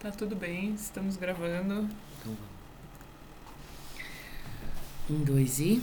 Tá tudo bem, estamos gravando. Então Um, dois e.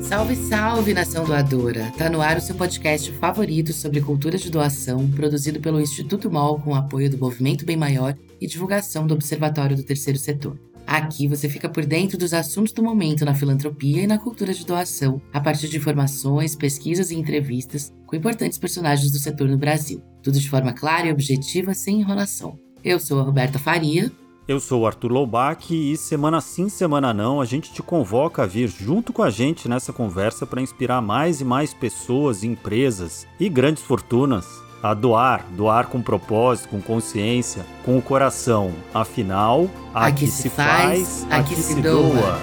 Salve, salve, nação doadora! Tá no ar o seu podcast favorito sobre cultura de doação, produzido pelo Instituto MOL com apoio do Movimento Bem Maior e divulgação do Observatório do Terceiro Setor. Aqui você fica por dentro dos assuntos do momento na filantropia e na cultura de doação, a partir de informações, pesquisas e entrevistas com importantes personagens do setor no Brasil. Tudo de forma clara e objetiva, sem enrolação. Eu sou a Roberta Faria. Eu sou o Arthur Loubach e semana sim, semana não, a gente te convoca a vir junto com a gente nessa conversa para inspirar mais e mais pessoas, empresas e grandes fortunas a doar, doar com propósito, com consciência, com o coração. Afinal, aqui, aqui se faz, aqui, aqui se doa. doa.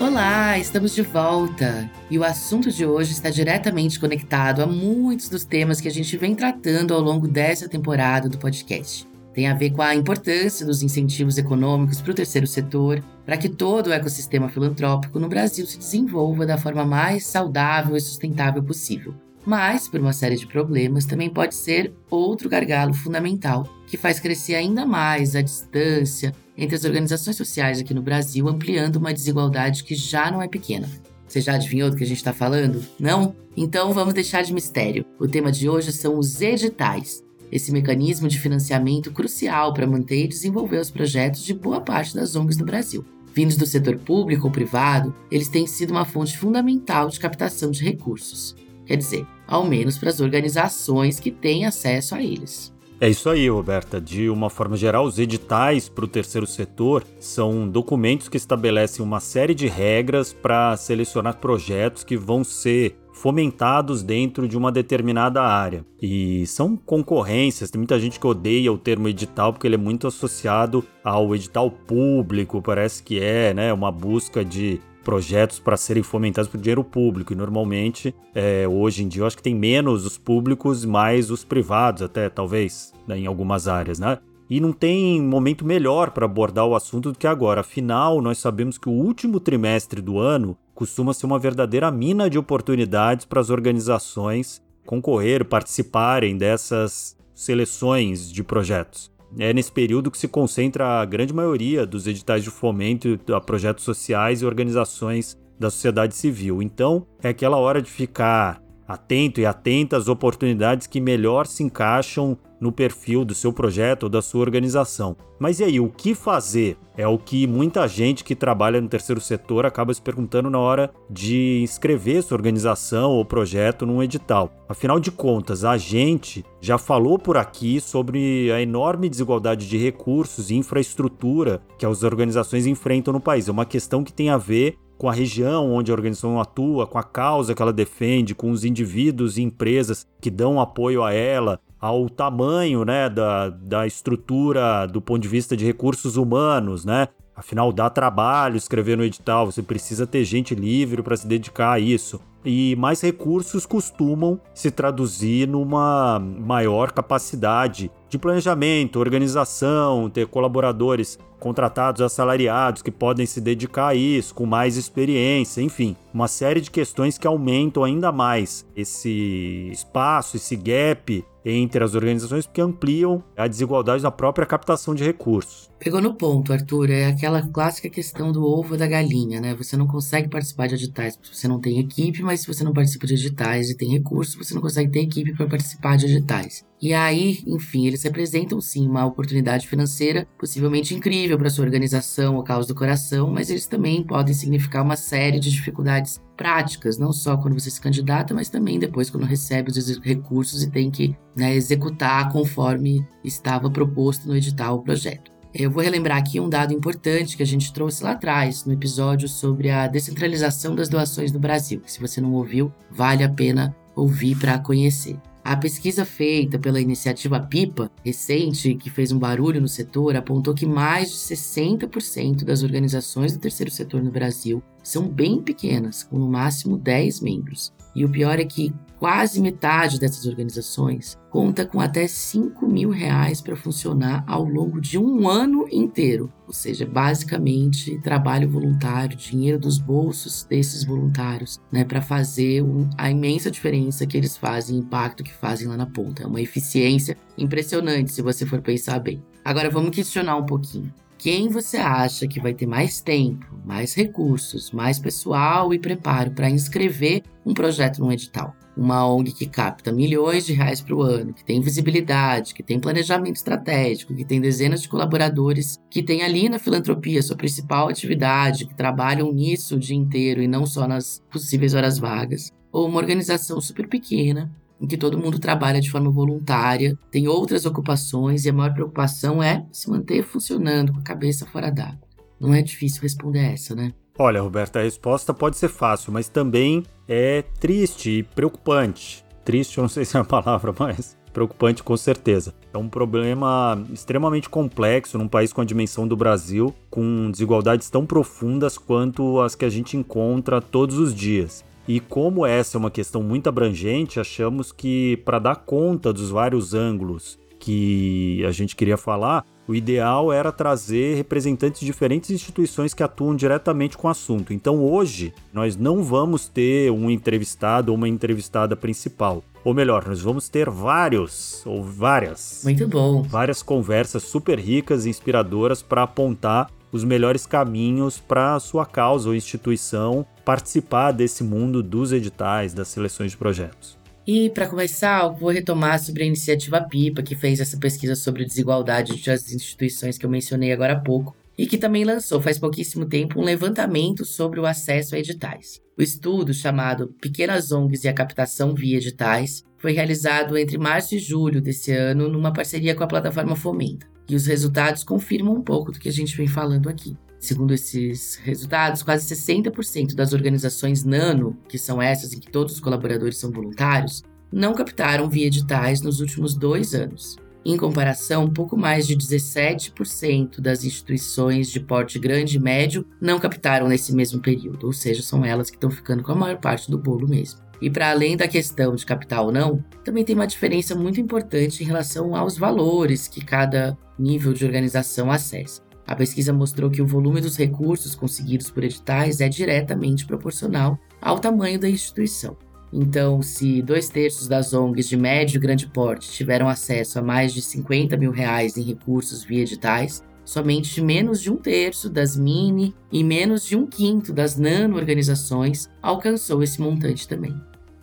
Olá, estamos de volta! E o assunto de hoje está diretamente conectado a muitos dos temas que a gente vem tratando ao longo dessa temporada do podcast tem a ver com a importância dos incentivos econômicos para o terceiro setor, para que todo o ecossistema filantrópico no Brasil se desenvolva da forma mais saudável e sustentável possível. Mas, por uma série de problemas, também pode ser outro gargalo fundamental que faz crescer ainda mais a distância entre as organizações sociais aqui no Brasil, ampliando uma desigualdade que já não é pequena. Você já adivinhou do que a gente está falando? Não? Então vamos deixar de mistério. O tema de hoje são os editais, esse mecanismo de financiamento crucial para manter e desenvolver os projetos de boa parte das ONGs do Brasil. Vindos do setor público ou privado, eles têm sido uma fonte fundamental de captação de recursos. Quer dizer, ao menos para as organizações que têm acesso a eles. É isso aí, Roberta. De uma forma geral, os editais para o terceiro setor são documentos que estabelecem uma série de regras para selecionar projetos que vão ser fomentados dentro de uma determinada área. E são concorrências, tem muita gente que odeia o termo edital porque ele é muito associado ao edital público, parece que é, né, uma busca de projetos para serem fomentados por dinheiro público. E normalmente, é, hoje em dia, eu acho que tem menos os públicos, mais os privados, até talvez, né, em algumas áreas, né? E não tem momento melhor para abordar o assunto do que agora. Afinal, nós sabemos que o último trimestre do ano costuma ser uma verdadeira mina de oportunidades para as organizações concorrer, participarem dessas seleções de projetos. É nesse período que se concentra a grande maioria dos editais de fomento a projetos sociais e organizações da sociedade civil. Então, é aquela hora de ficar atento e atenta às oportunidades que melhor se encaixam no perfil do seu projeto ou da sua organização. Mas e aí, o que fazer? É o que muita gente que trabalha no terceiro setor acaba se perguntando na hora de inscrever sua organização ou projeto num edital. Afinal de contas, a gente já falou por aqui sobre a enorme desigualdade de recursos e infraestrutura que as organizações enfrentam no país. É uma questão que tem a ver com a região onde a organização atua, com a causa que ela defende, com os indivíduos e empresas que dão apoio a ela, ao tamanho né, da, da estrutura do ponto de vista de recursos humanos, né? Afinal, dá trabalho escrever no edital, você precisa ter gente livre para se dedicar a isso. E mais recursos costumam se traduzir numa maior capacidade de planejamento, organização, ter colaboradores contratados, assalariados que podem se dedicar a isso, com mais experiência, enfim, uma série de questões que aumentam ainda mais esse espaço, esse gap entre as organizações que ampliam a desigualdade na própria captação de recursos. Pegou no ponto, Arthur. É aquela clássica questão do ovo da galinha, né? Você não consegue participar de editais se você não tem equipe, mas se você não participa de editais e tem recursos, você não consegue ter equipe para participar de editais. E aí, enfim, eles representam sim uma oportunidade financeira possivelmente incrível para sua organização ou causa do coração, mas eles também podem significar uma série de dificuldades práticas, não só quando você se candidata, mas também depois quando recebe os recursos e tem que né, executar conforme estava proposto no edital o projeto. Eu vou relembrar aqui um dado importante que a gente trouxe lá atrás, no episódio sobre a descentralização das doações no Brasil, que se você não ouviu, vale a pena ouvir para conhecer. A pesquisa feita pela iniciativa PIPA, recente, que fez um barulho no setor, apontou que mais de 60% das organizações do terceiro setor no Brasil são bem pequenas, com no máximo 10 membros. E o pior é que quase metade dessas organizações conta com até 5 mil reais para funcionar ao longo de um ano inteiro. Ou seja, basicamente trabalho voluntário, dinheiro dos bolsos desses voluntários, né, para fazer um, a imensa diferença que eles fazem, impacto que fazem lá na ponta. É uma eficiência impressionante se você for pensar bem. Agora vamos questionar um pouquinho. Quem você acha que vai ter mais tempo, mais recursos, mais pessoal e preparo para inscrever um projeto num edital? Uma ONG que capta milhões de reais o ano, que tem visibilidade, que tem planejamento estratégico, que tem dezenas de colaboradores, que tem ali na filantropia sua principal atividade, que trabalham nisso o dia inteiro e não só nas possíveis horas vagas. Ou uma organização super pequena, em que todo mundo trabalha de forma voluntária, tem outras ocupações e a maior preocupação é se manter funcionando com a cabeça fora d'água. Não é difícil responder essa, né? Olha, Roberta, a resposta pode ser fácil, mas também é triste e preocupante. Triste, eu não sei se é a palavra, mas preocupante com certeza. É um problema extremamente complexo num país com a dimensão do Brasil, com desigualdades tão profundas quanto as que a gente encontra todos os dias. E como essa é uma questão muito abrangente, achamos que para dar conta dos vários ângulos que a gente queria falar, o ideal era trazer representantes de diferentes instituições que atuam diretamente com o assunto. Então hoje nós não vamos ter um entrevistado ou uma entrevistada principal. Ou melhor, nós vamos ter vários ou várias. Muito bom. Várias conversas super ricas e inspiradoras para apontar os melhores caminhos para a sua causa ou instituição participar desse mundo dos editais, das seleções de projetos. E para começar, vou retomar sobre a iniciativa PIPA, que fez essa pesquisa sobre desigualdade das instituições que eu mencionei agora há pouco, e que também lançou faz pouquíssimo tempo um levantamento sobre o acesso a editais. O estudo, chamado Pequenas ONGs e a Captação via Editais, foi realizado entre março e julho desse ano numa parceria com a plataforma Fomenta. E os resultados confirmam um pouco do que a gente vem falando aqui. Segundo esses resultados, quase 60% das organizações nano, que são essas em que todos os colaboradores são voluntários, não captaram via editais nos últimos dois anos. Em comparação, pouco mais de 17% das instituições de porte grande e médio não captaram nesse mesmo período, ou seja, são elas que estão ficando com a maior parte do bolo mesmo. E para além da questão de capital ou não, também tem uma diferença muito importante em relação aos valores que cada nível de organização acessa. A pesquisa mostrou que o volume dos recursos conseguidos por editais é diretamente proporcional ao tamanho da instituição. Então, se dois terços das ONGs de médio e grande porte tiveram acesso a mais de 50 mil reais em recursos via editais, somente menos de um terço das mini e menos de um quinto das nano-organizações alcançou esse montante também.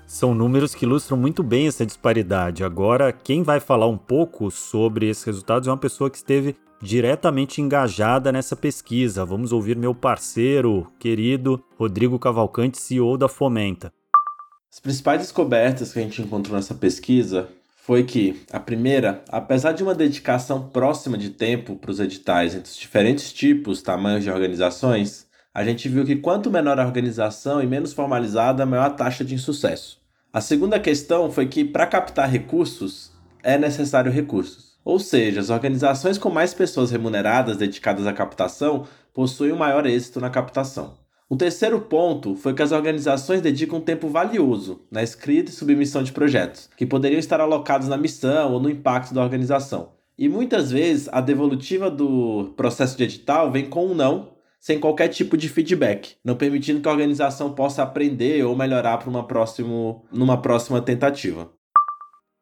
São números que ilustram muito bem essa disparidade. Agora, quem vai falar um pouco sobre esses resultados é uma pessoa que esteve diretamente engajada nessa pesquisa. Vamos ouvir meu parceiro, querido Rodrigo Cavalcante, CEO da Fomenta. As principais descobertas que a gente encontrou nessa pesquisa foi que, a primeira, apesar de uma dedicação próxima de tempo para os editais entre os diferentes tipos, tamanhos de organizações, a gente viu que quanto menor a organização e menos formalizada, maior a taxa de insucesso. A segunda questão foi que para captar recursos é necessário recursos. Ou seja, as organizações com mais pessoas remuneradas dedicadas à captação possuem um maior êxito na captação. O terceiro ponto foi que as organizações dedicam um tempo valioso na escrita e submissão de projetos, que poderiam estar alocados na missão ou no impacto da organização. E muitas vezes a devolutiva do processo de edital vem com um não sem qualquer tipo de feedback, não permitindo que a organização possa aprender ou melhorar para uma próximo, numa próxima tentativa.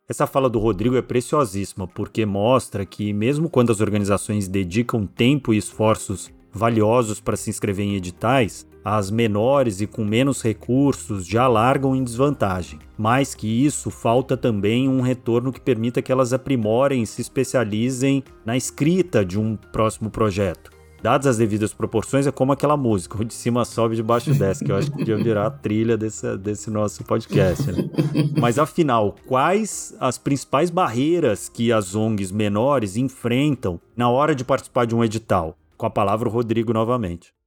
Essa fala do Rodrigo é preciosíssima porque mostra que, mesmo quando as organizações dedicam tempo e esforços valiosos para se inscrever em editais, as menores e com menos recursos já largam em desvantagem. Mais que isso, falta também um retorno que permita que elas aprimorem e se especializem na escrita de um próximo projeto dadas as devidas proporções, é como aquela música, o de cima sobe, de baixo desce, que eu acho que podia virar a trilha desse, desse nosso podcast. Né? Mas afinal, quais as principais barreiras que as ONGs menores enfrentam na hora de participar de um edital? Com a palavra o Rodrigo novamente.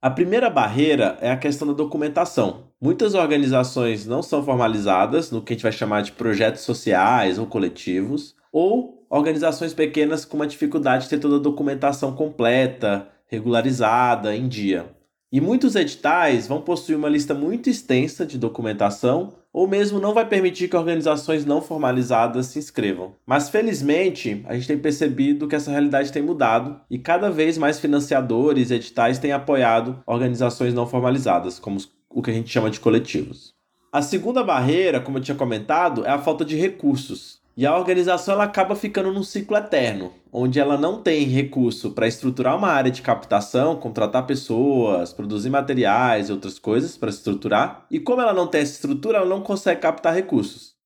A primeira barreira é a questão da documentação. Muitas organizações não são formalizadas no que a gente vai chamar de projetos sociais ou coletivos, ou organizações pequenas com uma dificuldade de ter toda a documentação completa, regularizada, em dia. E muitos editais vão possuir uma lista muito extensa de documentação ou mesmo não vai permitir que organizações não formalizadas se inscrevam. Mas felizmente, a gente tem percebido que essa realidade tem mudado e cada vez mais financiadores e editais têm apoiado organizações não formalizadas, como o que a gente chama de coletivos. A segunda barreira, como eu tinha comentado, é a falta de recursos. E a organização ela acaba ficando num ciclo eterno, onde ela não tem recurso para estruturar uma área de captação, contratar pessoas, produzir materiais e outras coisas para estruturar. E como ela não tem essa estrutura, ela não consegue captar recursos.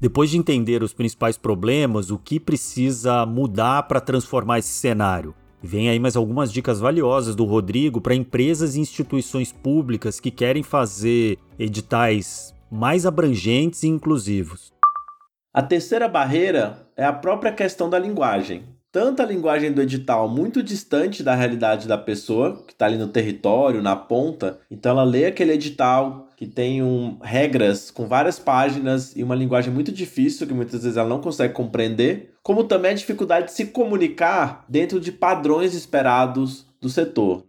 Depois de entender os principais problemas, o que precisa mudar para transformar esse cenário? Vem aí mais algumas dicas valiosas do Rodrigo para empresas e instituições públicas que querem fazer editais mais abrangentes e inclusivos. A terceira barreira é a própria questão da linguagem. Tanto a linguagem do edital muito distante da realidade da pessoa, que está ali no território, na ponta, então ela lê aquele edital que tem um, regras com várias páginas e uma linguagem muito difícil, que muitas vezes ela não consegue compreender, como também a dificuldade de se comunicar dentro de padrões esperados do setor.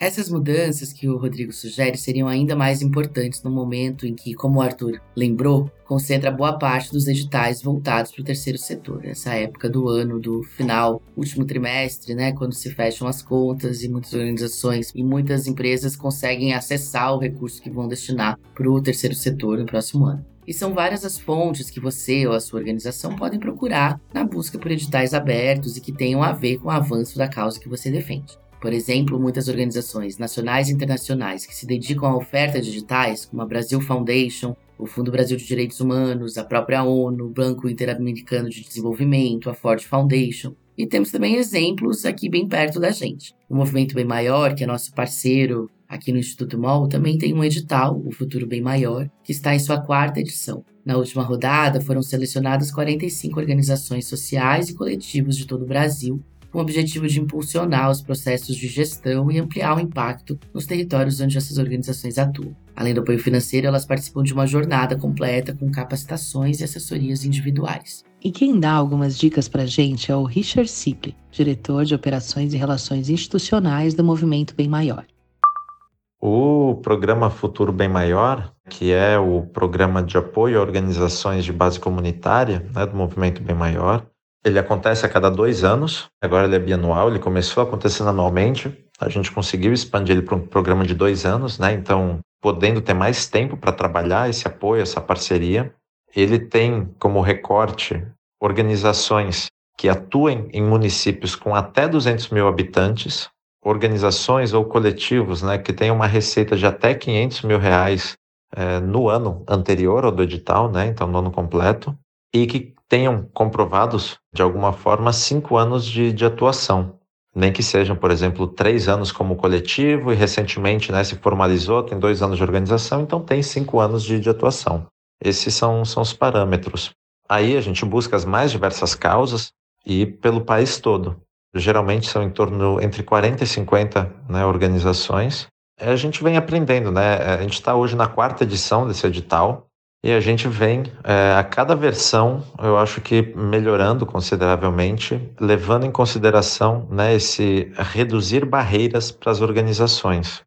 Essas mudanças que o Rodrigo sugere seriam ainda mais importantes no momento em que, como o Arthur lembrou, concentra boa parte dos editais voltados para o terceiro setor. Essa época do ano, do final, último trimestre, né, quando se fecham as contas e muitas organizações e muitas empresas conseguem acessar o recurso que vão destinar para o terceiro setor no próximo ano. E são várias as fontes que você ou a sua organização podem procurar na busca por editais abertos e que tenham a ver com o avanço da causa que você defende. Por exemplo, muitas organizações nacionais e internacionais que se dedicam à oferta digitais, como a Brasil Foundation, o Fundo Brasil de Direitos Humanos, a própria ONU, o Banco Interamericano de Desenvolvimento, a Ford Foundation. E temos também exemplos aqui bem perto da gente. O Movimento Bem Maior, que é nosso parceiro aqui no Instituto MOL, também tem um edital, o Futuro Bem Maior, que está em sua quarta edição. Na última rodada, foram selecionadas 45 organizações sociais e coletivos de todo o Brasil com o objetivo de impulsionar os processos de gestão e ampliar o impacto nos territórios onde essas organizações atuam. Além do apoio financeiro, elas participam de uma jornada completa com capacitações e assessorias individuais. E quem dá algumas dicas para a gente é o Richard Sipley, diretor de Operações e Relações Institucionais do Movimento Bem Maior. O programa Futuro Bem Maior, que é o programa de apoio a organizações de base comunitária né, do Movimento Bem Maior, ele acontece a cada dois anos, agora ele é bianual, ele começou acontecendo anualmente. A gente conseguiu expandir ele para um programa de dois anos, né? Então, podendo ter mais tempo para trabalhar esse apoio, essa parceria. Ele tem como recorte organizações que atuem em municípios com até 200 mil habitantes, organizações ou coletivos né, que tenham uma receita de até 500 mil reais é, no ano anterior ao do edital, né, então no ano completo, e que tenham comprovados, de alguma forma, cinco anos de, de atuação. Nem que sejam, por exemplo, três anos como coletivo e recentemente né, se formalizou, tem dois anos de organização, então tem cinco anos de, de atuação. Esses são, são os parâmetros. Aí a gente busca as mais diversas causas e pelo país todo. Geralmente são em torno entre 40 e 50 né, organizações. A gente vem aprendendo, né? A gente está hoje na quarta edição desse edital. E a gente vem é, a cada versão, eu acho que melhorando consideravelmente, levando em consideração né, esse reduzir barreiras para as organizações.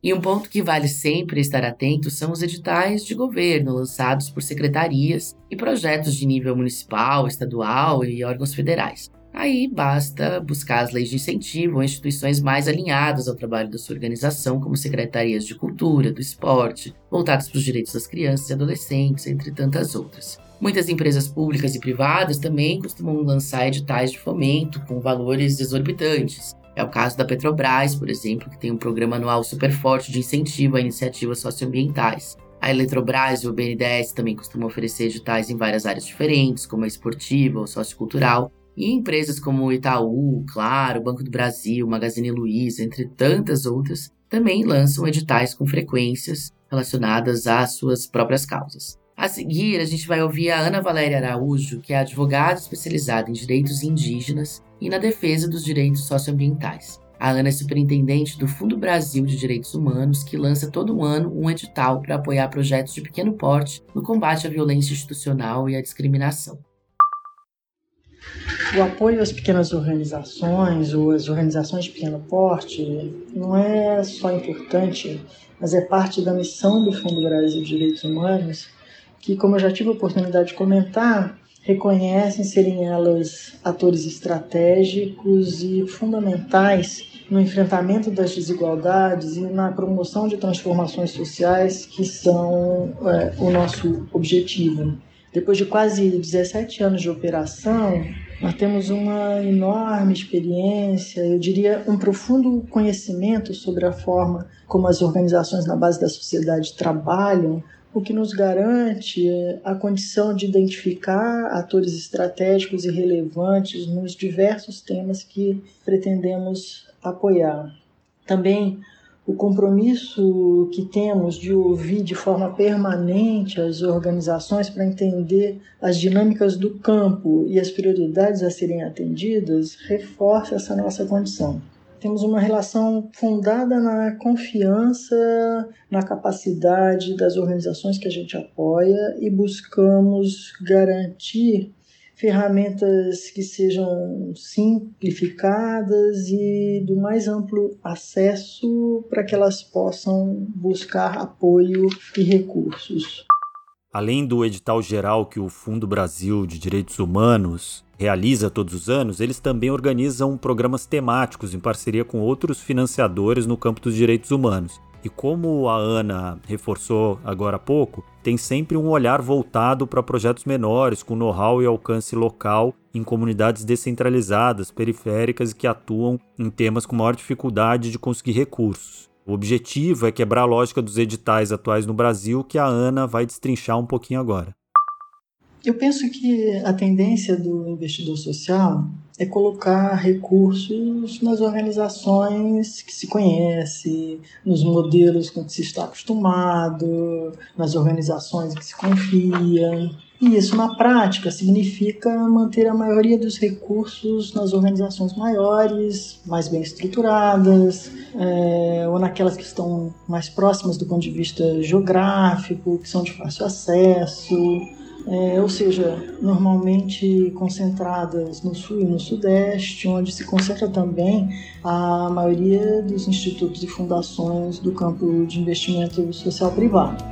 E um ponto que vale sempre estar atento são os editais de governo lançados por secretarias e projetos de nível municipal, estadual e órgãos federais. Aí basta buscar as leis de incentivo ou instituições mais alinhadas ao trabalho da sua organização, como secretarias de cultura, do esporte, voltadas para os direitos das crianças e adolescentes, entre tantas outras. Muitas empresas públicas e privadas também costumam lançar editais de fomento com valores exorbitantes. É o caso da Petrobras, por exemplo, que tem um programa anual super forte de incentivo a iniciativas socioambientais. A Eletrobras e o BNDES também costumam oferecer editais em várias áreas diferentes, como a esportiva ou sociocultural, e empresas como Itaú, Claro, Banco do Brasil, Magazine Luiza, entre tantas outras, também lançam editais com frequências relacionadas às suas próprias causas. A seguir, a gente vai ouvir a Ana Valéria Araújo, que é advogada especializada em direitos indígenas e na defesa dos direitos socioambientais. A Ana é superintendente do Fundo Brasil de Direitos Humanos, que lança todo ano um edital para apoiar projetos de pequeno porte no combate à violência institucional e à discriminação. O apoio às pequenas organizações ou às organizações de pequeno porte não é só importante, mas é parte da missão do Fundo Brasil de Direitos Humanos, que, como eu já tive a oportunidade de comentar, reconhecem serem elas atores estratégicos e fundamentais no enfrentamento das desigualdades e na promoção de transformações sociais que são é, o nosso objetivo. Depois de quase 17 anos de operação, nós temos uma enorme experiência, eu diria um profundo conhecimento sobre a forma como as organizações na base da sociedade trabalham, o que nos garante a condição de identificar atores estratégicos e relevantes nos diversos temas que pretendemos apoiar. Também o compromisso que temos de ouvir de forma permanente as organizações para entender as dinâmicas do campo e as prioridades a serem atendidas reforça essa nossa condição. Temos uma relação fundada na confiança, na capacidade das organizações que a gente apoia e buscamos garantir ferramentas que sejam simplificadas e do mais amplo acesso para que elas possam buscar apoio e recursos. Além do edital geral que o Fundo Brasil de Direitos Humanos realiza todos os anos, eles também organizam programas temáticos em parceria com outros financiadores no campo dos direitos humanos. E como a Ana reforçou agora há pouco, tem sempre um olhar voltado para projetos menores, com know-how e alcance local em comunidades descentralizadas, periféricas e que atuam em temas com maior dificuldade de conseguir recursos. O objetivo é quebrar a lógica dos editais atuais no Brasil, que a Ana vai destrinchar um pouquinho agora. Eu penso que a tendência do investidor social é colocar recursos nas organizações que se conhece, nos modelos com que se está acostumado, nas organizações que se confia. E isso, na prática, significa manter a maioria dos recursos nas organizações maiores, mais bem estruturadas, é, ou naquelas que estão mais próximas do ponto de vista geográfico, que são de fácil acesso é, ou seja, normalmente concentradas no sul e no sudeste, onde se concentra também a maioria dos institutos e fundações do campo de investimento social privado.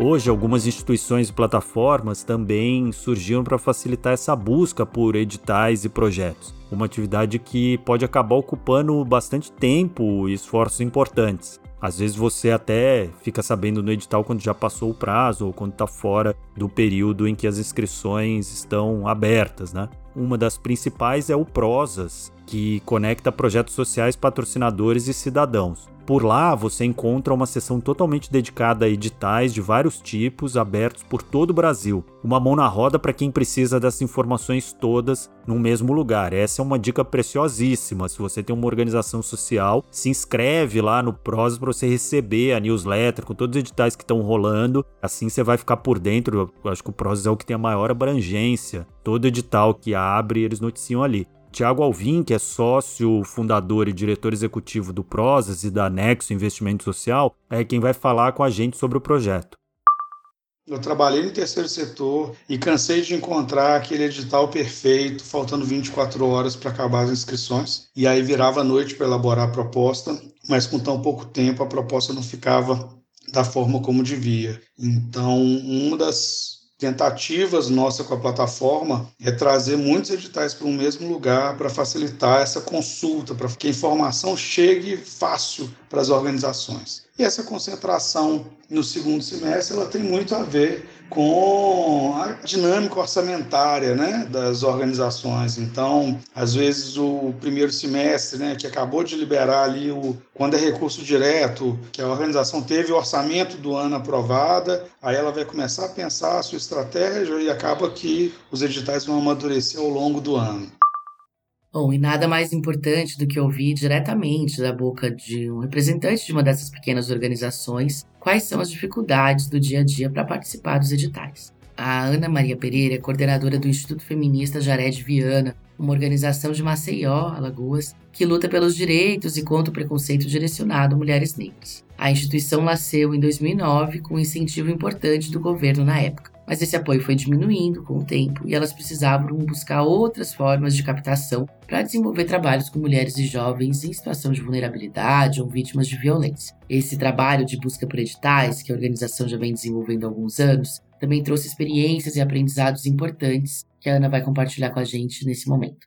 Hoje, algumas instituições e plataformas também surgiram para facilitar essa busca por editais e projetos. Uma atividade que pode acabar ocupando bastante tempo e esforços importantes. Às vezes você até fica sabendo no edital quando já passou o prazo ou quando está fora do período em que as inscrições estão abertas, né? Uma das principais é o Prosas, que conecta projetos sociais, patrocinadores e cidadãos. Por lá você encontra uma seção totalmente dedicada a editais de vários tipos, abertos por todo o Brasil. Uma mão na roda para quem precisa dessas informações todas no mesmo lugar. Essa é uma dica preciosíssima. Se você tem uma organização social, se inscreve lá no Prosas para você receber a newsletter com todos os editais que estão rolando. Assim você vai ficar por dentro. Eu acho que o Prosas é o que tem a maior abrangência. Todo edital que abre, eles noticiam ali. Tiago Alvim, que é sócio, fundador e diretor executivo do Prosas e da Nexo Investimento Social, é quem vai falar com a gente sobre o projeto. Eu trabalhei no terceiro setor e cansei de encontrar aquele edital perfeito, faltando 24 horas para acabar as inscrições. E aí virava noite para elaborar a proposta, mas com tão pouco tempo a proposta não ficava da forma como devia. Então, uma das tentativas nossa com a plataforma é trazer muitos editais para um mesmo lugar para facilitar essa consulta, para que a informação chegue fácil para as organizações. E essa concentração no segundo semestre ela tem muito a ver com a dinâmica orçamentária né, das organizações. Então, às vezes, o primeiro semestre, né, que acabou de liberar ali, o, quando é recurso direto, que a organização teve o orçamento do ano aprovada, aí ela vai começar a pensar a sua estratégia e acaba que os editais vão amadurecer ao longo do ano. Bom, e nada mais importante do que ouvir diretamente da boca de um representante de uma dessas pequenas organizações quais são as dificuldades do dia a dia para participar dos editais. A Ana Maria Pereira é coordenadora do Instituto Feminista Jared Viana, uma organização de Maceió, Alagoas, que luta pelos direitos e contra o preconceito direcionado a mulheres negras. A instituição nasceu em 2009 com um incentivo importante do governo na época, mas esse apoio foi diminuindo com o tempo e elas precisavam buscar outras formas de captação para desenvolver trabalhos com mulheres e jovens em situação de vulnerabilidade ou vítimas de violência. Esse trabalho de busca por editais, que a organização já vem desenvolvendo há alguns anos, também trouxe experiências e aprendizados importantes que a Ana vai compartilhar com a gente nesse momento.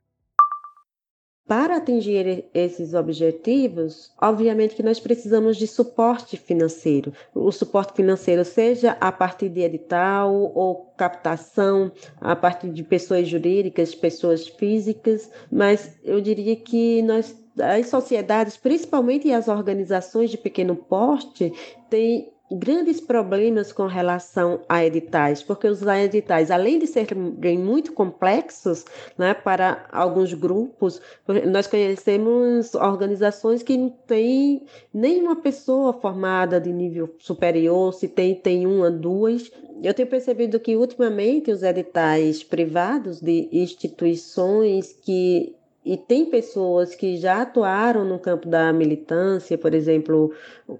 Para atingir esses objetivos, obviamente que nós precisamos de suporte financeiro. O suporte financeiro seja a partir de edital ou captação a partir de pessoas jurídicas, pessoas físicas, mas eu diria que nós as sociedades, principalmente as organizações de pequeno porte, têm grandes problemas com relação a editais, porque os editais, além de serem muito complexos né, para alguns grupos, nós conhecemos organizações que não têm nenhuma pessoa formada de nível superior, se tem, tem uma, duas. Eu tenho percebido que ultimamente os editais privados de instituições que e tem pessoas que já atuaram no campo da militância, por exemplo,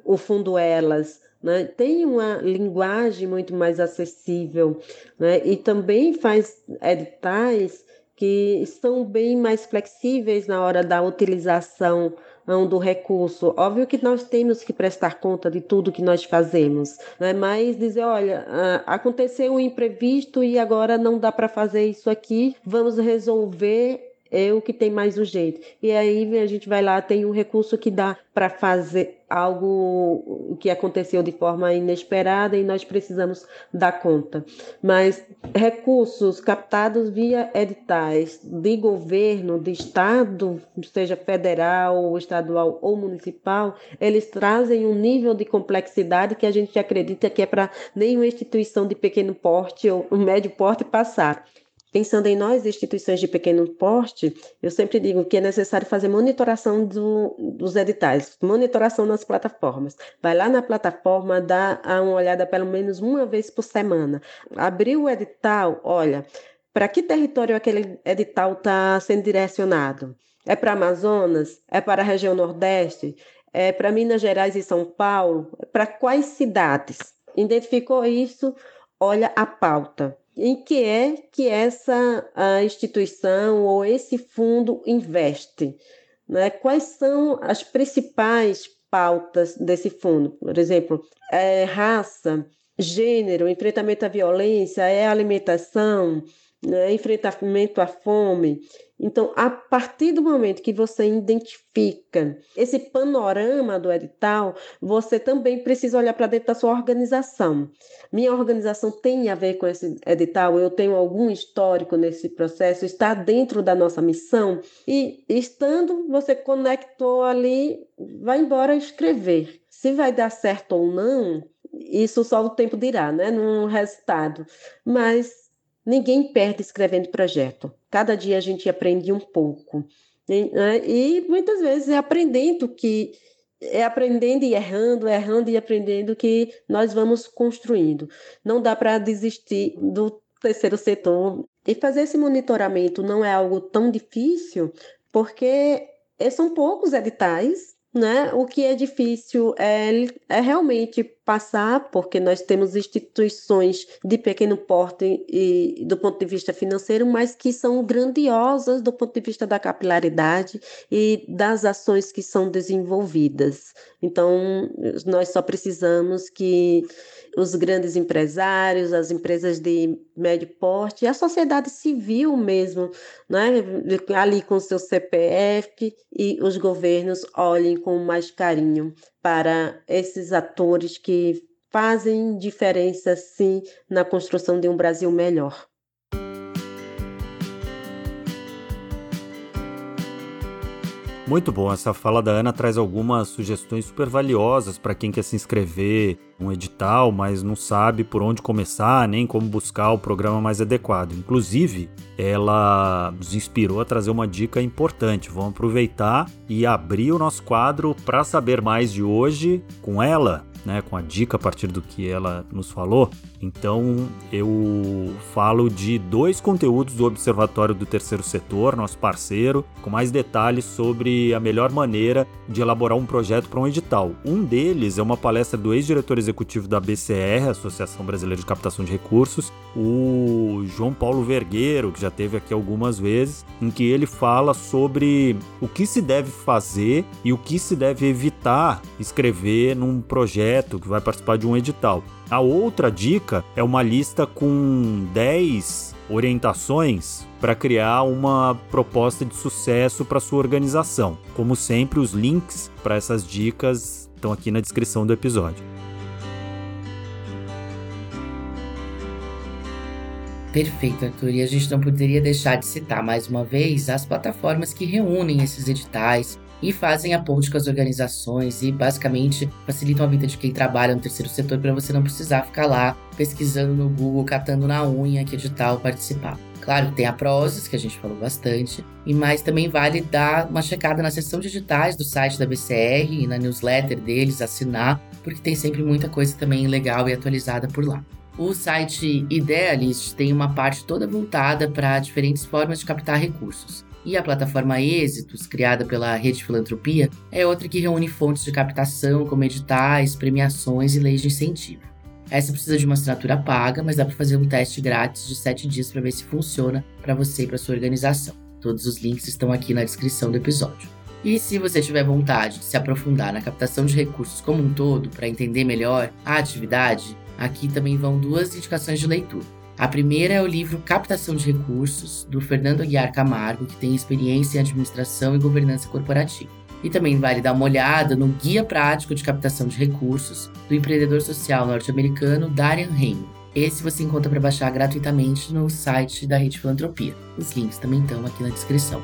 o Fundo Elas, né? tem uma linguagem muito mais acessível né? e também faz editais que estão bem mais flexíveis na hora da utilização do recurso. Óbvio que nós temos que prestar conta de tudo que nós fazemos, né? mas dizer, olha, aconteceu um imprevisto e agora não dá para fazer isso aqui, vamos resolver é o que tem mais urgente. E aí a gente vai lá, tem um recurso que dá para fazer algo que aconteceu de forma inesperada e nós precisamos dar conta. Mas recursos captados via editais de governo, de estado, seja federal, estadual ou municipal, eles trazem um nível de complexidade que a gente acredita que é para nenhuma instituição de pequeno porte ou médio porte passar. Pensando em nós, instituições de pequeno porte, eu sempre digo que é necessário fazer monitoração do, dos editais, monitoração nas plataformas. Vai lá na plataforma, dá uma olhada pelo menos uma vez por semana. Abriu o edital, olha, para que território aquele edital está sendo direcionado? É para Amazonas? É para a região Nordeste? É para Minas Gerais e São Paulo? Para quais cidades? Identificou isso? Olha a pauta em que é que essa instituição ou esse fundo investe. Né? Quais são as principais pautas desse fundo? Por exemplo, é raça, gênero, enfrentamento à violência, é alimentação, né? enfrentamento à fome. Então, a partir do momento que você identifica esse panorama do edital, você também precisa olhar para dentro da sua organização. Minha organização tem a ver com esse edital? Eu tenho algum histórico nesse processo? Está dentro da nossa missão? E estando, você conectou ali, vai embora escrever. Se vai dar certo ou não, isso só o tempo dirá, né? No resultado. Mas Ninguém perde escrevendo projeto. Cada dia a gente aprende um pouco. E, né? e muitas vezes é aprendendo que é aprendendo e errando, errando e aprendendo que nós vamos construindo. Não dá para desistir do terceiro setor. E fazer esse monitoramento não é algo tão difícil, porque são poucos editais né? O que é difícil é, é realmente passar, porque nós temos instituições de pequeno porte e do ponto de vista financeiro, mas que são grandiosas do ponto de vista da capilaridade e das ações que são desenvolvidas. Então, nós só precisamos que os grandes empresários, as empresas de médio porte, a sociedade civil mesmo, né? ali com seu CPF e os governos olhem com mais carinho para esses atores que fazem diferença sim na construção de um Brasil melhor. Muito bom, essa fala da Ana traz algumas sugestões super valiosas para quem quer se inscrever um edital, mas não sabe por onde começar, nem como buscar o programa mais adequado. Inclusive, ela nos inspirou a trazer uma dica importante. Vamos aproveitar e abrir o nosso quadro para saber mais de hoje com ela, né, com a dica a partir do que ela nos falou. Então eu falo de dois conteúdos do Observatório do Terceiro Setor, nosso parceiro, com mais detalhes sobre a melhor maneira de elaborar um projeto para um edital. Um deles é uma palestra do ex-diretor executivo da BCR, Associação Brasileira de Captação de Recursos, o João Paulo Vergueiro, que já teve aqui algumas vezes, em que ele fala sobre o que se deve fazer e o que se deve evitar escrever num projeto que vai participar de um edital. A outra dica é uma lista com 10 orientações para criar uma proposta de sucesso para sua organização. Como sempre, os links para essas dicas estão aqui na descrição do episódio. Perfeito, Arthur. E a gente não poderia deixar de citar mais uma vez as plataformas que reúnem esses editais e fazem a ponte com as organizações e basicamente facilitam a vida de quem trabalha no terceiro setor para você não precisar ficar lá pesquisando no Google, catando na unha que edital participar. Claro tem a Prozis, que a gente falou bastante, e mais também vale dar uma checada na seção digitais do site da BCR e na newsletter deles, assinar, porque tem sempre muita coisa também legal e atualizada por lá. O site Idealist tem uma parte toda voltada para diferentes formas de captar recursos. E a plataforma Êxitos, criada pela Rede Filantropia, é outra que reúne fontes de captação, como editais, premiações e leis de incentivo. Essa precisa de uma assinatura paga, mas dá para fazer um teste grátis de 7 dias para ver se funciona para você e para sua organização. Todos os links estão aqui na descrição do episódio. E se você tiver vontade de se aprofundar na captação de recursos como um todo para entender melhor a atividade, aqui também vão duas indicações de leitura. A primeira é o livro Captação de Recursos, do Fernando Aguiar Camargo, que tem experiência em administração e governança corporativa. E também vale dar uma olhada no Guia Prático de Captação de Recursos, do empreendedor social norte-americano Darian Raymond. Esse você encontra para baixar gratuitamente no site da Rede Filantropia. Os links também estão aqui na descrição.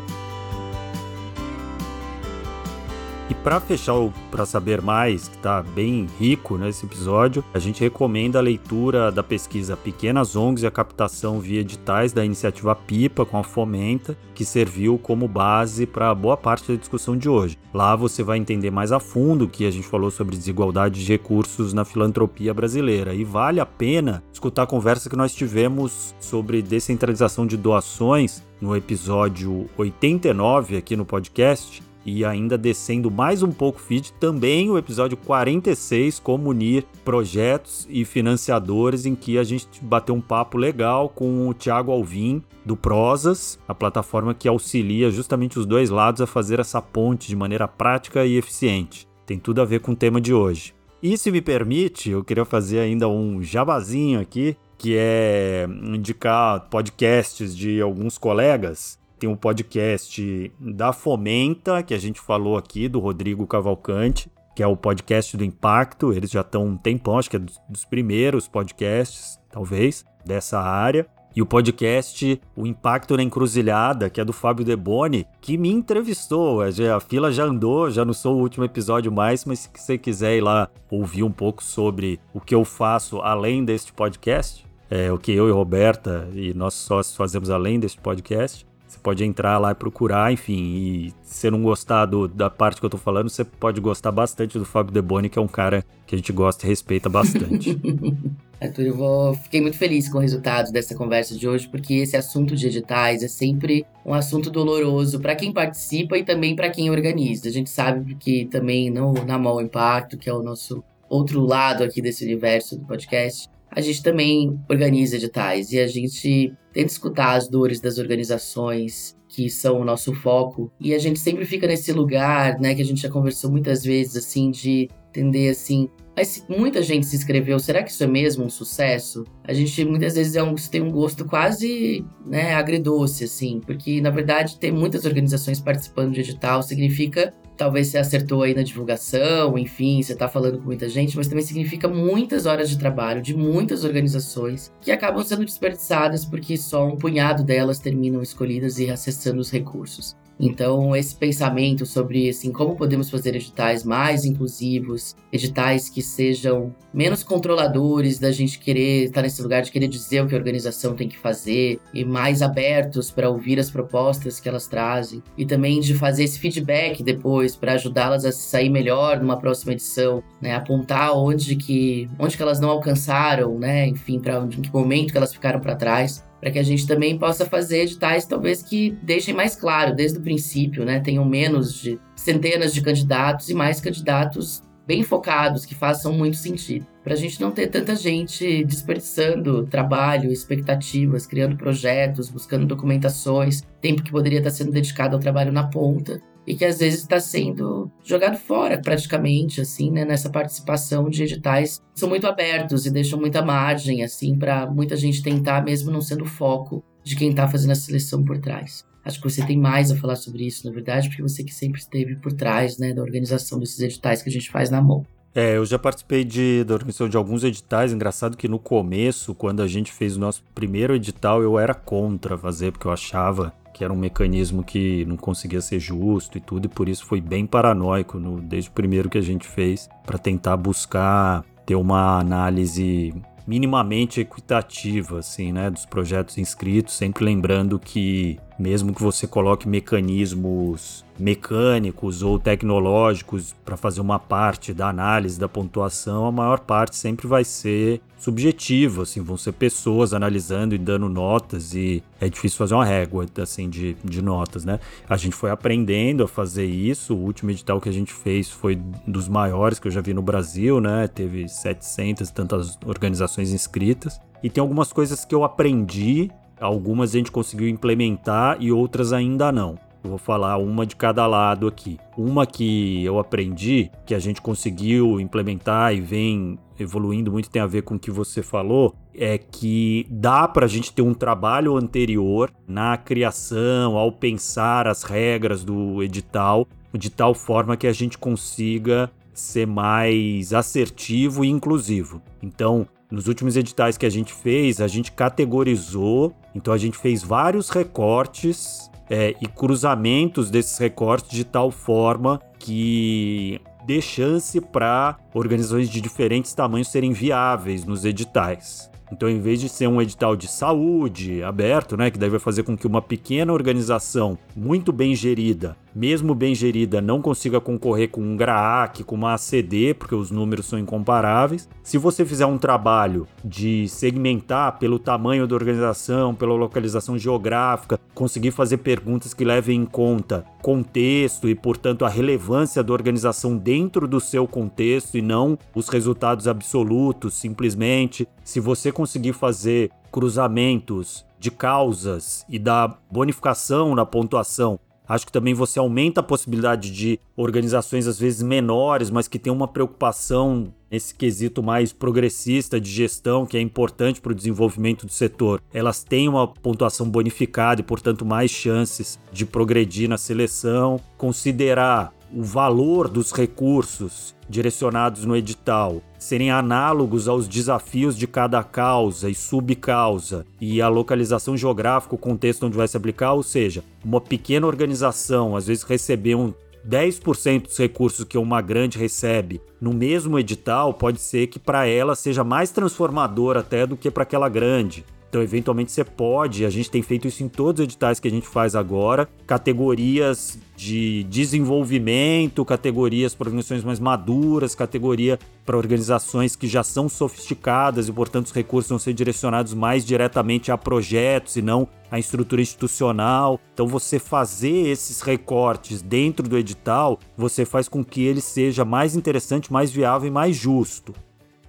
E para fechar o para saber mais, que está bem rico nesse episódio, a gente recomenda a leitura da pesquisa Pequenas ONGs e a captação via editais da iniciativa PIPA com a Fomenta, que serviu como base para boa parte da discussão de hoje. Lá você vai entender mais a fundo o que a gente falou sobre desigualdade de recursos na filantropia brasileira e vale a pena escutar a conversa que nós tivemos sobre descentralização de doações no episódio 89 aqui no podcast, e ainda descendo mais um pouco feed, também o episódio 46, como unir projetos e financiadores, em que a gente bateu um papo legal com o Thiago Alvim, do Prosas, a plataforma que auxilia justamente os dois lados a fazer essa ponte de maneira prática e eficiente. Tem tudo a ver com o tema de hoje. E se me permite, eu queria fazer ainda um jabazinho aqui, que é indicar podcasts de alguns colegas tem um podcast da Fomenta, que a gente falou aqui, do Rodrigo Cavalcante, que é o podcast do Impacto. Eles já estão um tempão, acho que é dos primeiros podcasts, talvez, dessa área. E o podcast O Impacto na Encruzilhada, que é do Fábio Deboni, que me entrevistou. A fila já andou, já não sou o último episódio mais, mas se você quiser ir lá ouvir um pouco sobre o que eu faço além deste podcast, é, o que eu e Roberta e nossos sócios fazemos além deste podcast, você pode entrar lá e procurar, enfim. E se não gostar do, da parte que eu tô falando, você pode gostar bastante do Fábio Deboni, que é um cara que a gente gosta e respeita bastante. Arthur, eu vou... fiquei muito feliz com o resultado dessa conversa de hoje, porque esse assunto de editais é sempre um assunto doloroso para quem participa e também para quem organiza. A gente sabe que também no na Mall Impacto, que é o nosso outro lado aqui desse universo do podcast, a gente também organiza editais e a gente tenta escutar as dores das organizações que são o nosso foco. E a gente sempre fica nesse lugar, né, que a gente já conversou muitas vezes assim de entender assim, mas muita gente se inscreveu, será que isso é mesmo um sucesso? A gente muitas vezes é um, tem um gosto quase né, agridoce, assim, porque na verdade ter muitas organizações participando de edital significa talvez você acertou aí na divulgação, enfim, você está falando com muita gente, mas também significa muitas horas de trabalho de muitas organizações que acabam sendo desperdiçadas porque só um punhado delas terminam escolhidas e acessando os recursos. Então, esse pensamento sobre assim, como podemos fazer editais mais inclusivos, editais que sejam menos controladores da gente querer estar nesse lugar de querer dizer o que a organização tem que fazer e mais abertos para ouvir as propostas que elas trazem e também de fazer esse feedback depois para ajudá-las a sair melhor numa próxima edição, né? Apontar onde que, onde que elas não alcançaram, né? Enfim, para em que momento que elas ficaram para trás para que a gente também possa fazer editais talvez que deixem mais claro desde o princípio, né? Tenham menos de centenas de candidatos e mais candidatos bem focados, que façam muito sentido. Para a gente não ter tanta gente desperdiçando trabalho, expectativas, criando projetos, buscando documentações, tempo que poderia estar sendo dedicado ao trabalho na ponta e que às vezes está sendo jogado fora praticamente, assim, né, nessa participação de editais são muito abertos e deixam muita margem, assim, para muita gente tentar, mesmo não sendo o foco de quem está fazendo a seleção por trás. Acho que você tem mais a falar sobre isso, na verdade, porque você que sempre esteve por trás, né, da organização desses editais que a gente faz na mão. É, eu já participei de, da organização de alguns editais. Engraçado que no começo, quando a gente fez o nosso primeiro edital, eu era contra fazer, porque eu achava que era um mecanismo que não conseguia ser justo e tudo, e por isso foi bem paranoico no, desde o primeiro que a gente fez, para tentar buscar ter uma análise minimamente equitativa, assim, né, dos projetos inscritos, sempre lembrando que mesmo que você coloque mecanismos mecânicos ou tecnológicos para fazer uma parte da análise da pontuação, a maior parte sempre vai ser subjetiva, assim, vão ser pessoas analisando e dando notas e é difícil fazer uma régua, assim, de, de notas, né? A gente foi aprendendo a fazer isso, o último edital que a gente fez foi dos maiores que eu já vi no Brasil, né? Teve 700 e tantas organizações inscritas e tem algumas coisas que eu aprendi Algumas a gente conseguiu implementar e outras ainda não. Eu vou falar uma de cada lado aqui. Uma que eu aprendi, que a gente conseguiu implementar e vem evoluindo muito, tem a ver com o que você falou, é que dá para a gente ter um trabalho anterior na criação, ao pensar as regras do edital, de tal forma que a gente consiga ser mais assertivo e inclusivo. Então, nos últimos editais que a gente fez, a gente categorizou, então a gente fez vários recortes é, e cruzamentos desses recortes de tal forma que dê chance para organizações de diferentes tamanhos serem viáveis nos editais. Então, em vez de ser um edital de saúde aberto, né, que deve fazer com que uma pequena organização muito bem gerida mesmo bem gerida, não consiga concorrer com um GRAAC, com uma ACD, porque os números são incomparáveis. Se você fizer um trabalho de segmentar pelo tamanho da organização, pela localização geográfica, conseguir fazer perguntas que levem em conta contexto e, portanto, a relevância da organização dentro do seu contexto e não os resultados absolutos, simplesmente. Se você conseguir fazer cruzamentos de causas e da bonificação na pontuação Acho que também você aumenta a possibilidade de organizações às vezes menores, mas que têm uma preocupação nesse quesito mais progressista de gestão, que é importante para o desenvolvimento do setor. Elas têm uma pontuação bonificada e, portanto, mais chances de progredir na seleção. Considerar o valor dos recursos direcionados no edital serem análogos aos desafios de cada causa e subcausa e a localização geográfica, o contexto onde vai se aplicar, ou seja, uma pequena organização às vezes receber um 10% dos recursos que uma grande recebe no mesmo edital, pode ser que para ela seja mais transformador até do que para aquela grande. Então, eventualmente, você pode, a gente tem feito isso em todos os editais que a gente faz agora, categorias de desenvolvimento, categorias para organizações mais maduras, categoria para organizações que já são sofisticadas e, portanto, os recursos vão ser direcionados mais diretamente a projetos e não à estrutura institucional. Então, você fazer esses recortes dentro do edital, você faz com que ele seja mais interessante, mais viável e mais justo.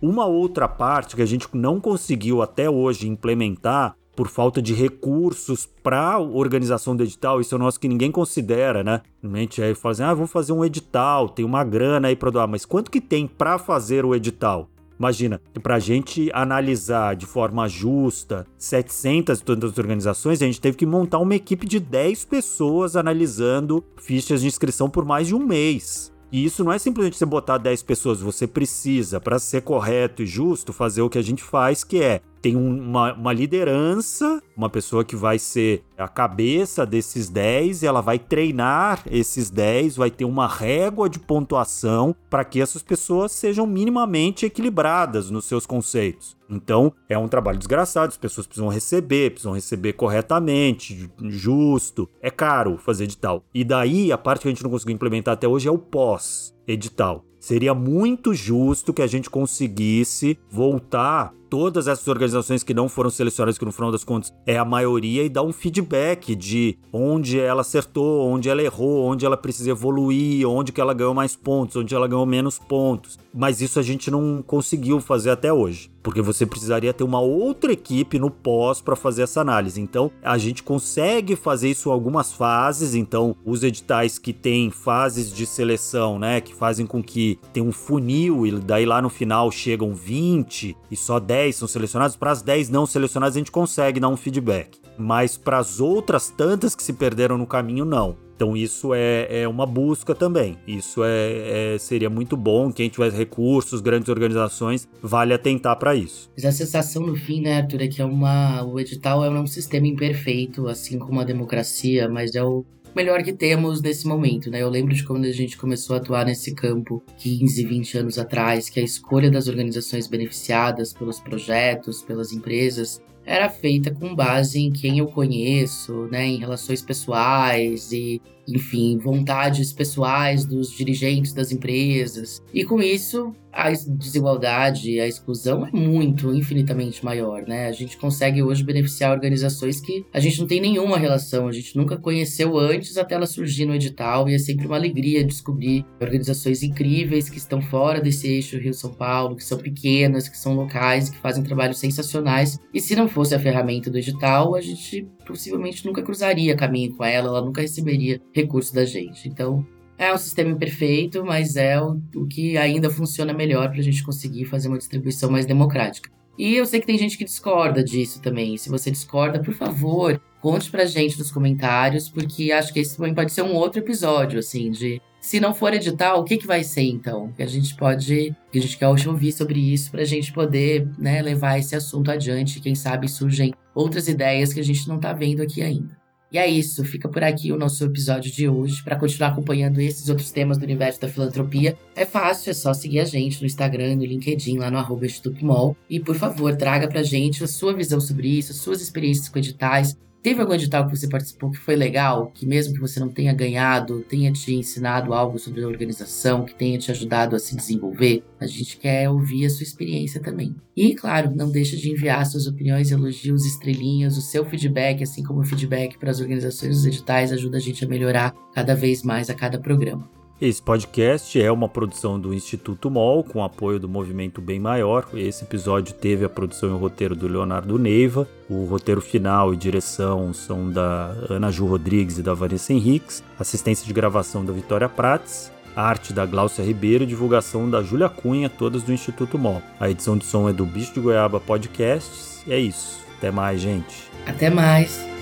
Uma outra parte que a gente não conseguiu até hoje implementar por falta de recursos para a organização do edital, isso é o nosso que ninguém considera, né? Normalmente aí fala assim, ah, vamos fazer um edital, tem uma grana aí para doar, mas quanto que tem para fazer o edital? Imagina, para a gente analisar de forma justa 700 tantas organizações, a gente teve que montar uma equipe de 10 pessoas analisando fichas de inscrição por mais de um mês. E isso não é simplesmente você botar 10 pessoas, você precisa, para ser correto e justo, fazer o que a gente faz, que é tem uma, uma liderança, uma pessoa que vai ser a cabeça desses 10, ela vai treinar esses 10, vai ter uma régua de pontuação para que essas pessoas sejam minimamente equilibradas nos seus conceitos. Então, é um trabalho desgraçado, as pessoas precisam receber, precisam receber corretamente, justo. É caro fazer edital. E daí, a parte que a gente não conseguiu implementar até hoje é o pós-edital. Seria muito justo que a gente conseguisse voltar todas essas organizações que não foram selecionadas, que no final das contas é a maioria, e dar um feedback de onde ela acertou, onde ela errou, onde ela precisa evoluir, onde que ela ganhou mais pontos, onde ela ganhou menos pontos. Mas isso a gente não conseguiu fazer até hoje, porque você precisaria ter uma outra equipe no pós para fazer essa análise. Então, a gente consegue fazer isso em algumas fases, então os editais que têm fases de seleção, né, que fazem com que tem um funil e daí lá no final chegam 20 e só 10 10 são selecionados, para as 10 não selecionadas a gente consegue dar um feedback. Mas para as outras tantas que se perderam no caminho, não. Então isso é, é uma busca também. Isso é, é, seria muito bom. Quem tiver recursos, grandes organizações, vale atentar para isso. Mas a sensação no fim, né, Arthur, é que é uma, o edital é um sistema imperfeito, assim como a democracia, mas é o melhor que temos nesse momento, né? Eu lembro de quando a gente começou a atuar nesse campo 15, 20 anos atrás, que a escolha das organizações beneficiadas pelos projetos, pelas empresas, era feita com base em quem eu conheço, né, em relações pessoais e enfim, vontades pessoais dos dirigentes das empresas. E com isso, a desigualdade, a exclusão é muito, infinitamente maior, né? A gente consegue hoje beneficiar organizações que a gente não tem nenhuma relação, a gente nunca conheceu antes até ela surgir no edital, e é sempre uma alegria descobrir organizações incríveis que estão fora desse eixo Rio-São Paulo, que são pequenas, que são locais, que fazem trabalhos sensacionais. E se não fosse a ferramenta do edital, a gente possivelmente nunca cruzaria caminho com ela, ela nunca receberia recurso da gente. Então, é um sistema imperfeito, mas é o, o que ainda funciona melhor para a gente conseguir fazer uma distribuição mais democrática. E eu sei que tem gente que discorda disso também. Se você discorda, por favor, conte pra gente nos comentários, porque acho que esse também pode ser um outro episódio, assim, de se não for edital, o que, que vai ser então? Que a gente pode, que a gente quer ouvir sobre isso para a gente poder né, levar esse assunto adiante. Quem sabe surgem outras ideias que a gente não está vendo aqui ainda. E é isso, fica por aqui o nosso episódio de hoje. Para continuar acompanhando esses outros temas do universo da filantropia, é fácil, é só seguir a gente no Instagram, no LinkedIn, lá no arroba Instituto. E por favor, traga pra gente a sua visão sobre isso, as suas experiências com editais, Teve algum edital que você participou que foi legal, que mesmo que você não tenha ganhado, tenha te ensinado algo sobre a organização, que tenha te ajudado a se desenvolver? A gente quer ouvir a sua experiência também. E, claro, não deixe de enviar suas opiniões, elogios, estrelinhas, o seu feedback, assim como o feedback para as organizações dos editais, ajuda a gente a melhorar cada vez mais a cada programa. Esse podcast é uma produção do Instituto MOL, com apoio do Movimento Bem Maior. Esse episódio teve a produção e o roteiro do Leonardo Neiva. O roteiro final e direção são da Ana Ju Rodrigues e da Vanessa Henriques. Assistência de gravação da Vitória Prates. Arte da Gláucia Ribeiro e divulgação da Júlia Cunha, todas do Instituto MOL. A edição de som é do Bicho de Goiaba Podcasts. E é isso. Até mais, gente. Até mais.